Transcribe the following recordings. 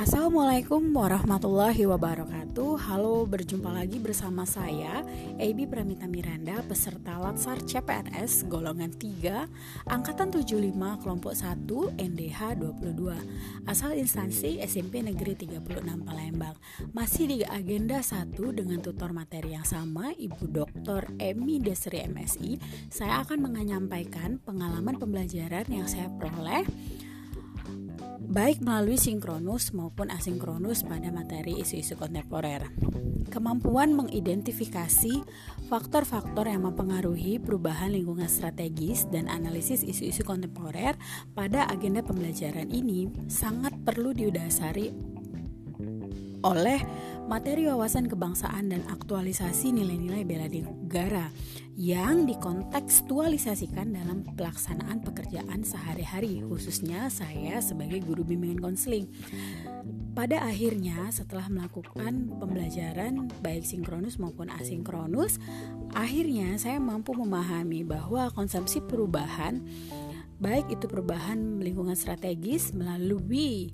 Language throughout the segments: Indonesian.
Assalamualaikum warahmatullahi wabarakatuh. Halo, berjumpa lagi bersama saya AB Pramita Miranda Peserta Latsar CPNS Golongan 3 Angkatan 75 Kelompok 1 NDH 22 Asal instansi SMP Negeri 36 Palembang. Masih di agenda 1 dengan tutor materi yang sama Ibu Dr. Emi Desri MSI Saya akan menyampaikan pengalaman pembelajaran yang saya peroleh baik melalui sinkronus maupun asinkronus pada materi isu-isu kontemporer. Kemampuan mengidentifikasi faktor-faktor yang mempengaruhi perubahan lingkungan strategis dan analisis isu-isu kontemporer pada agenda pembelajaran ini sangat perlu didasari oleh materi wawasan kebangsaan dan aktualisasi nilai-nilai bela negara yang dikontekstualisasikan dalam pelaksanaan pekerjaan sehari-hari khususnya saya sebagai guru bimbingan konseling. Pada akhirnya setelah melakukan pembelajaran baik sinkronus maupun asinkronus, akhirnya saya mampu memahami bahwa konsepsi perubahan baik itu perubahan lingkungan strategis melalui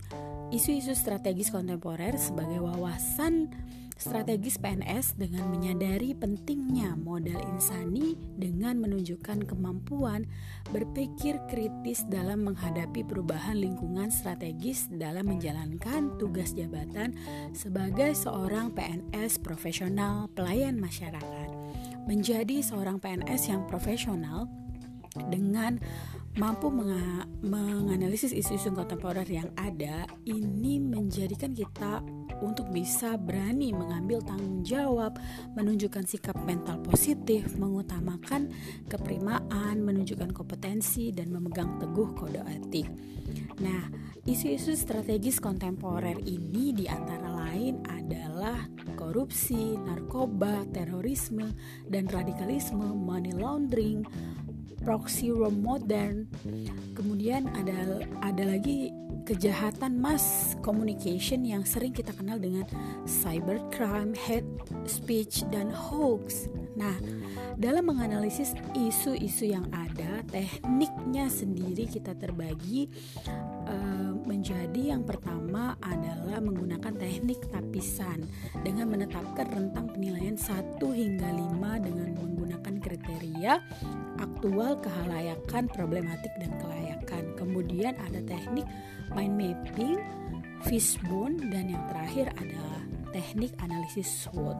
isu-isu strategis kontemporer sebagai wawasan strategis PNS dengan menyadari pentingnya modal insani dengan menunjukkan kemampuan berpikir kritis dalam menghadapi perubahan lingkungan strategis dalam menjalankan tugas jabatan sebagai seorang PNS profesional pelayan masyarakat. Menjadi seorang PNS yang profesional dengan mampu menganalisis isu-isu kontemporer yang ada ini menjadikan kita untuk bisa berani mengambil tanggung jawab, menunjukkan sikap mental positif, mengutamakan keprimaan, menunjukkan kompetensi dan memegang teguh kode etik. Nah, isu-isu strategis kontemporer ini di antara lain adalah korupsi, narkoba, terorisme, dan radikalisme, money laundering, proxy war modern. Kemudian ada ada lagi kejahatan mass communication yang sering kita kenal dengan cybercrime, hate speech dan hoax. Nah, dalam menganalisis isu-isu yang ada, tekniknya sendiri kita terbagi uh, menjadi yang pertama adalah menggunakan teknik tapisan dengan menetapkan rentang penilaian 1 hingga 5 dengan menggunakan kriteria aktual kehalayakan, problematik dan kelayakan. Kemudian ada teknik mind mapping, fishbone dan yang terakhir adalah teknik analisis SWOT.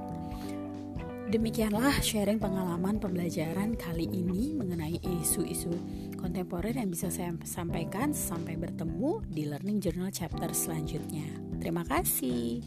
Demikianlah sharing pengalaman pembelajaran kali ini mengenai isu-isu kontemporer yang bisa saya sampaikan. Sampai bertemu di Learning Journal chapter selanjutnya. Terima kasih.